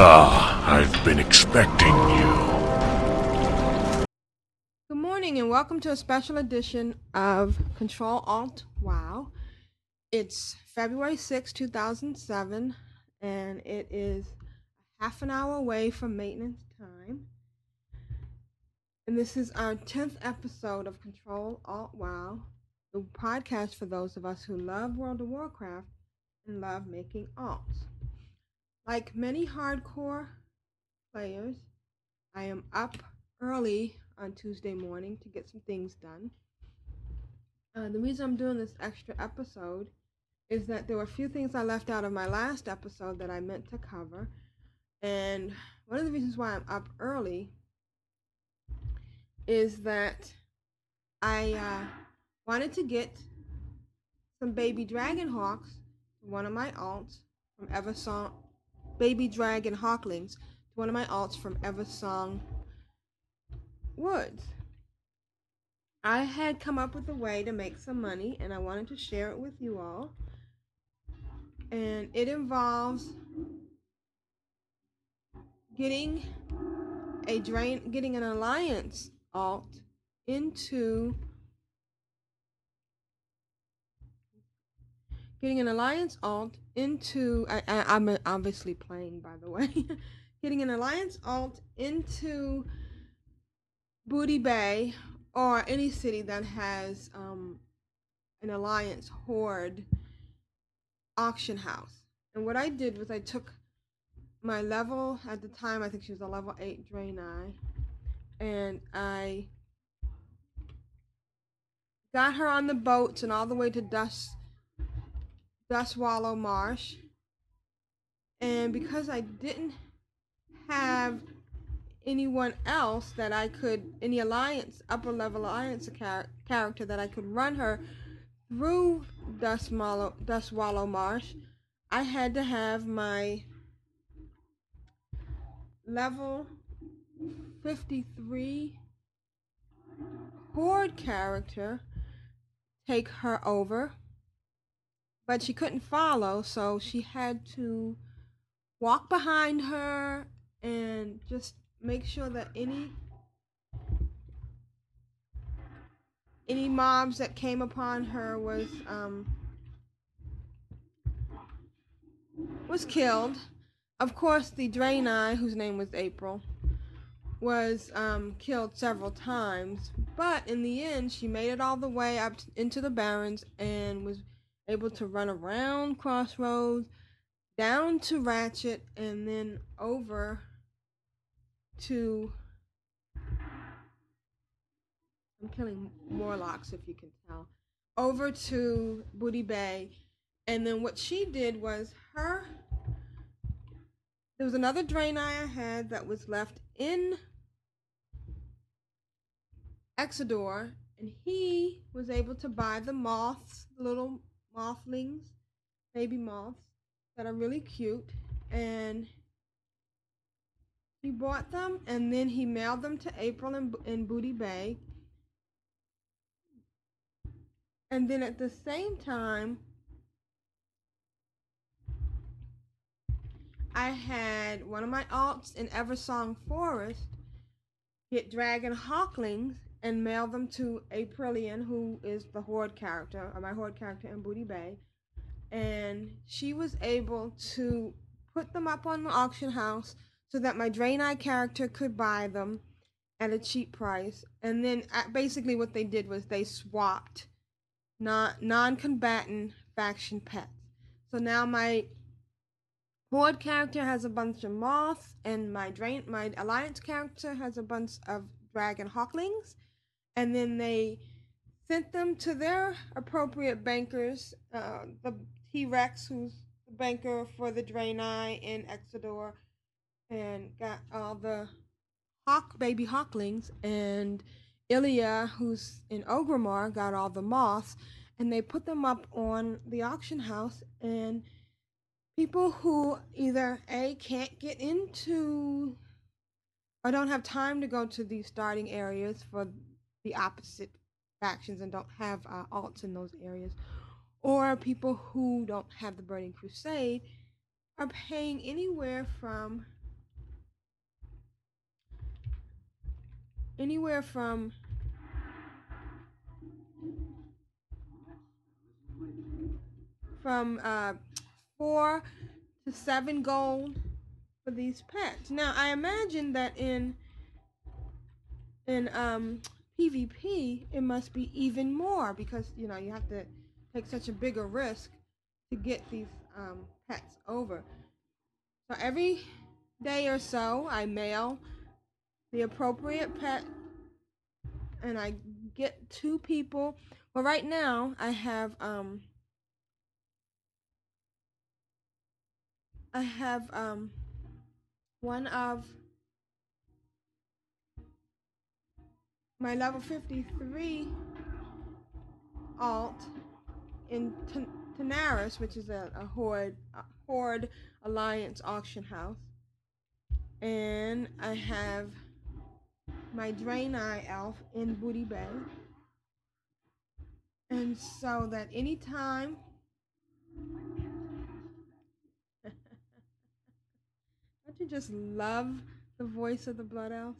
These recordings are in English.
Ah, I've been expecting you. Good morning and welcome to a special edition of Control Alt Wow. It's February 6, 2007, and it is half an hour away from maintenance time. And this is our 10th episode of Control Alt Wow, the podcast for those of us who love World of Warcraft and love making alts. Like many hardcore players, I am up early on Tuesday morning to get some things done. Uh, the reason I'm doing this extra episode is that there were a few things I left out of my last episode that I meant to cover. And one of the reasons why I'm up early is that I uh, wanted to get some baby dragon hawks, one of my alts from Eversong, baby dragon hawklings, to one of my alts from Eversong Woods. I had come up with a way to make some money and I wanted to share it with you all. And it involves getting a drain getting an alliance alt into getting an alliance alt into I, I, am obviously playing by the way. Getting an alliance alt into booty bay or any city that has um, an alliance horde auction house. And what i did was i took my level at the time i think she was a level 8 draenei and I got her on the boats and all the way to Dust Dustwallow Marsh. And because I didn't have anyone else that I could, any alliance, upper level alliance char- character that I could run her through Dustwallow, Dustwallow Marsh, I had to have my level 53 Horde character take her over, but she couldn't follow, so she had to walk behind her and just make sure that any any mobs that came upon her was um, was killed. Of course, the Draenei, whose name was April, was um, killed several times, but in the end, she made it all the way up into the Barrens and was able to run around Crossroads, down to Ratchet, and then over to. I'm killing Murlocs, if you can tell. Over to Booty Bay. And then what she did was her. There was another Draenei I had that was left in Exodar, and he was able to buy the moths, little mothlings, baby moths that are really cute, and he bought them, and then he mailed them to April in, in Booty Bay. And then at the same time, I had one of my alts in Eversong Forest get Dragon Hawklings and mail them to Aprilian, who is the Horde character, or my Horde character in Booty Bay. And she was able to put them up on the auction house so that my Draenei character could buy them at a cheap price. And then uh, basically what they did was they swapped non non-combatant faction pets. So now my Horde character has a bunch of moths, and my drain my alliance character has a bunch of dragon hawklings and then they sent them to their appropriate bankers. Uh, the T Rex, who's the banker for the Draenei in Exodar, and got all the hawk baby hawklings, and Ilya, who's in Orgrimmar, got all the moths, and they put them up on the auction house, and people who either a can't get into or don't have time to go to these starting areas for the opposite factions and don't have uh, alts in those areas, or people who don't have the Burning Crusade are paying anywhere from anywhere from from uh, four to seven gold for these pets. Now I imagine that in in um PvP it must be even more because you know you have to take such a bigger risk to get these um, pets over. So every day or so I mail the appropriate pet and I get two people. Well, right now I have um I have um one of my level 53 alt in Tanaris, which is a, a horde a horde alliance auction house. And I have my Draenei elf in Booty Bay. And so that anytime don't you just love the voice of the blood elf?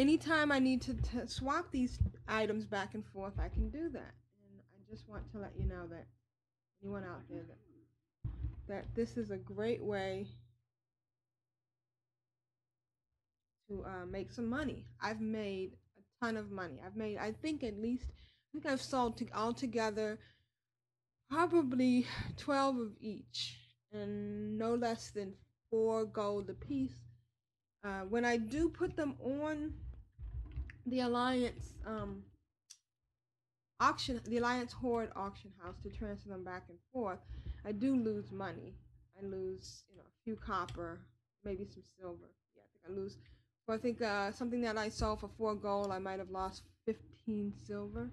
Anytime I need to t- swap these items back and forth, I can do that. And I just want to let you know that anyone out there that that this is a great way to uh, make some money. I've made a ton of money. I've made, I think, at least, I think I've sold to, altogether probably 12 of each and no less than four gold apiece. Uh, when I do put them on the Alliance um, auction, the Alliance Horde auction house to transfer them back and forth, I do lose money. I lose, you know, a few copper, maybe some silver. Yeah, I think I lose But I think uh, something that I sold for four gold, I might have lost 15 silver.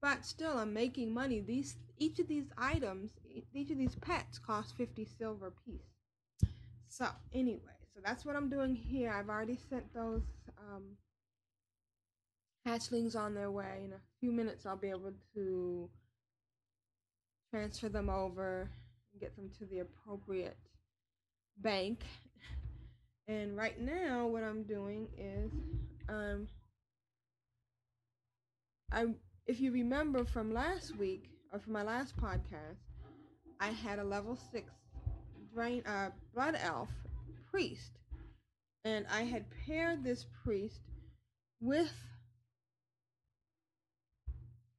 But still, I'm making money. These each of these items, each of these pets cost 50 silver piece. So anyway, so that's what I'm doing here. I've already sent those um, hatchlings on their way. In a few minutes, I'll be able to transfer them over and get them to the appropriate bank and right now, what I'm doing is, um, I if you remember from last week or from my last podcast, I had a level six drain uh, blood elf priest, and I had paired this priest with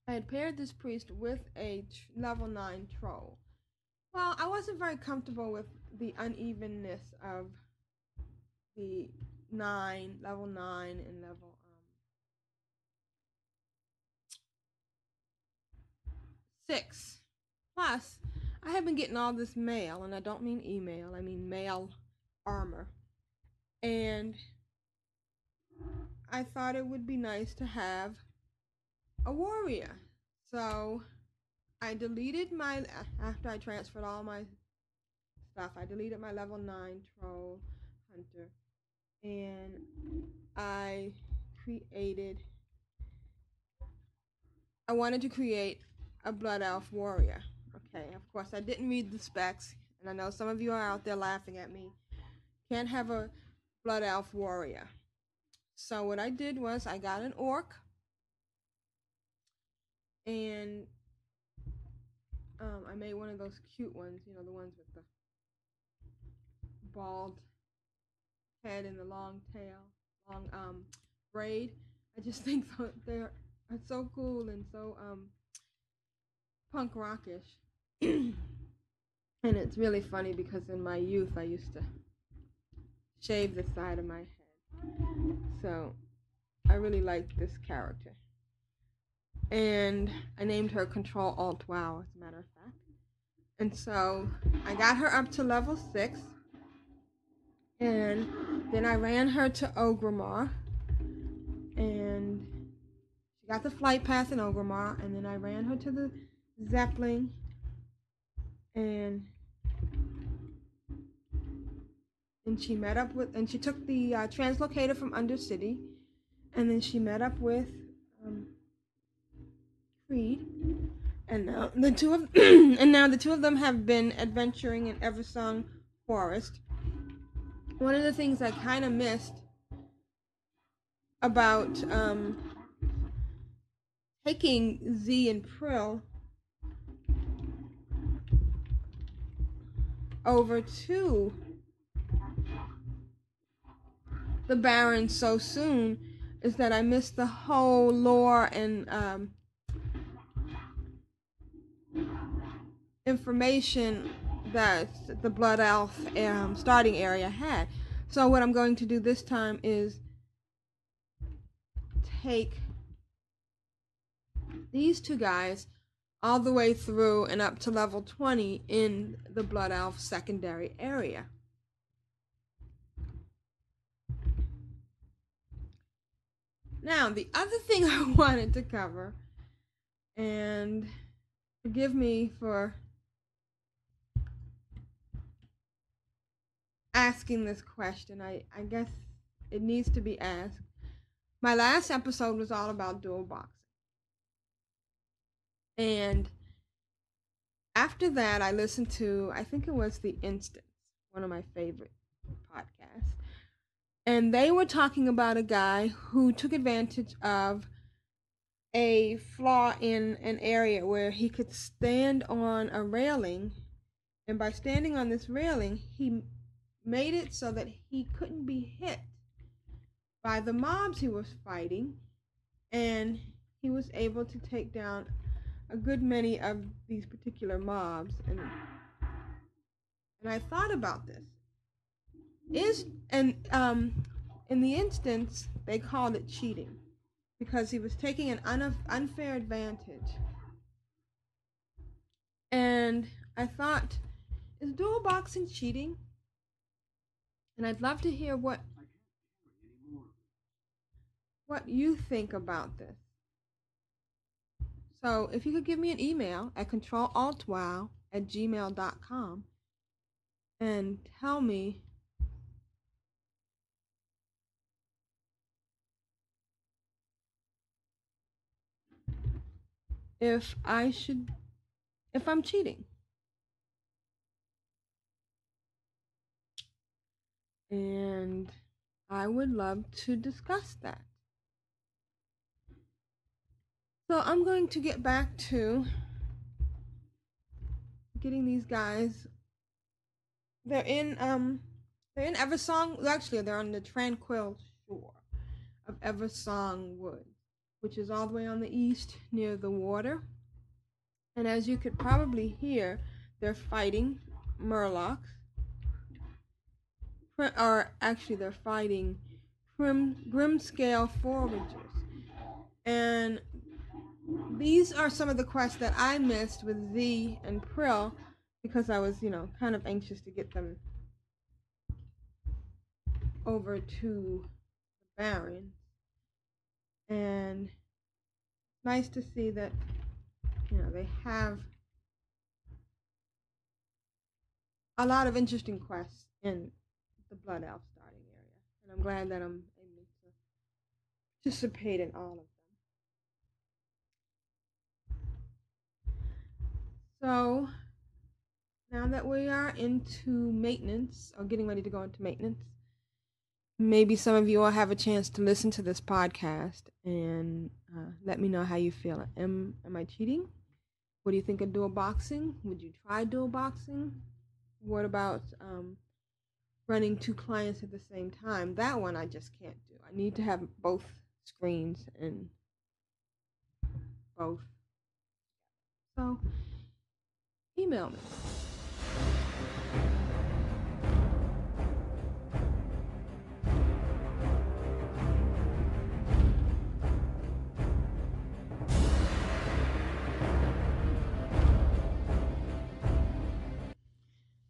I had paired this priest with a level 9 troll. Well, I wasn't very comfortable with the unevenness of the nine, level nine, and level um six. Plus, I have been getting all this mail, and I don't mean email, I mean mail armor. And I thought it would be nice to have a warrior. So I deleted my after I transferred all my stuff. I deleted my level 9 troll hunter and I created I wanted to create a blood elf warrior. Okay, of course I didn't read the specs, and I know some of you are out there laughing at me. Can't have a blood elf warrior. So what I did was I got an orc and um, I made one of those cute ones, you know, the ones with the bald head and the long tail, long um braid. I just think they're so cool and so um punk rockish. and it's really funny because in my youth I used to shave the side of my head. So I really like this character. And I named her Control Alt Wow, as a matter of fact. And so I got her up to level 6 and then I ran her to Orgrimmar, and she got the flight pass in Orgrimmar, and then I ran her to the Zeppelin, and and she met up with, and she took the uh, translocator from Undercity, and then she met up with Creed, and now the two of, and now the two of them have been adventuring in Eversong Forest. One of the things I kind of missed about um, taking Z and Prill over to the Baron so soon is that I missed the whole lore and um, information that the Blood Elf um, starting area had. So what I'm going to do this time is take these two guys all the way through and up to level 20 in the Blood Elf secondary area. Now, the other thing I wanted to cover, and forgive me for asking this question. I, I guess it needs to be asked. My last episode was all about dual boxing. And after that, I listened to, I think it was The Instance, one of my favorite podcasts. And they were talking about a guy who took advantage of a flaw in an area where he could stand on a railing. And by standing on this railing, he made it so that he couldn't be hit by the mobs he was fighting, and he was able to take down a good many of these particular mobs. And and I thought about this. Is and um, in the instance they called it cheating because he was taking an un- unfair advantage. And I thought, is dual boxing cheating? And I'd love to hear what what you think about this. So if you could give me an email at controlaltwow at gmail.com and tell me if I should if I'm cheating. And I would love to discuss that. So I'm going to get back to getting these guys. They're in um they're in Eversong. Actually, they're on the tranquil shore of Eversong Wood, which is all the way on the east near the water. And as you could probably hear, they're fighting Murlocs or actually they're fighting grim, Grimscale foragers. And these are some of the quests that I missed with Z and Prill because I was, you know, kind of anxious to get them over to the Baron. And nice to see that, you know, they have a lot of interesting quests in the Blood Elf starting area. And I'm glad that I'm able to participate in all of them. So, now that we are into maintenance, or getting ready to go into maintenance, maybe some of you will have a chance to listen to this podcast and uh, let me know how you feel. Am, am I cheating? What do you think of dual boxing? Would you try dual boxing? What about um, running two clients at the same time. That one I just can't do. I need to have both screens and both. So email me.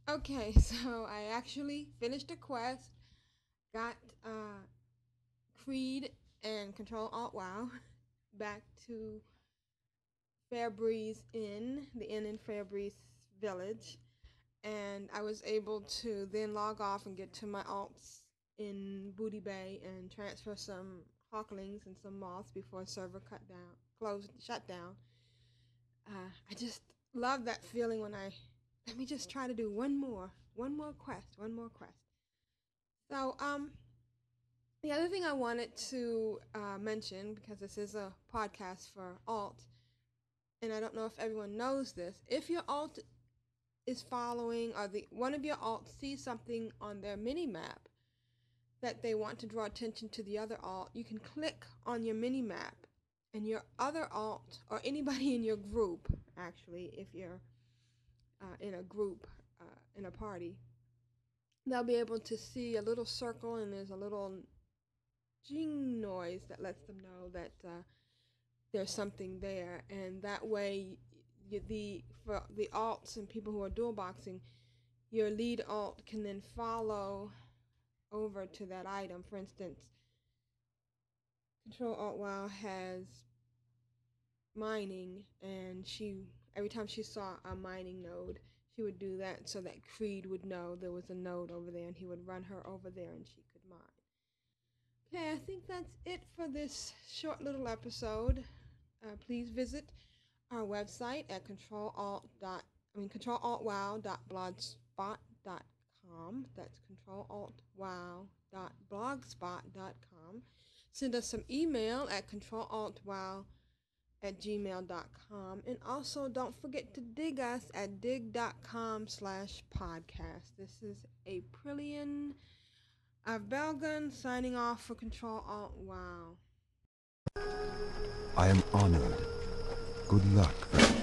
Okay, so I actually finished a quest, got uh, Creed and Control Alt WoW back to Fairbreeze Inn, the inn in Fairbreeze Village, and I was able to then log off and get to my alts in Booty Bay and transfer some hawklings and some moths before server cut down, closed, shut down. Uh, I just love that feeling when I let me just try to do one more, one more quest, one more quest. So, um, the other thing I wanted to uh, mention, because this is a podcast for alt, and I don't know if everyone knows this, if your alt is following or the one of your alts sees something on their mini map that they want to draw attention to the other alt, you can click on your mini map and your other alt or anybody in your group actually if you're uh, in a group uh, in a party they'll be able to see a little circle and there's a little jing noise that lets them know that uh, there's something there. And that way you, the for the alts and people who are dual boxing your lead alt can then follow over to that item. For instance control alt wow has mining and she every time she saw a mining node she would do that so that creed would know there was a node over there and he would run her over there and she could mine. Okay i think that's it for this short little episode. Uh, please visit our website at control alt dot i mean control alt wow dot blogspot that's control alt wow dot blogspot send us some email at control alt wow at gmail.com and also don't forget to dig us at digg.com slash podcast this is aprillian of belgun signing off for control alt wow I am honored. Good luck.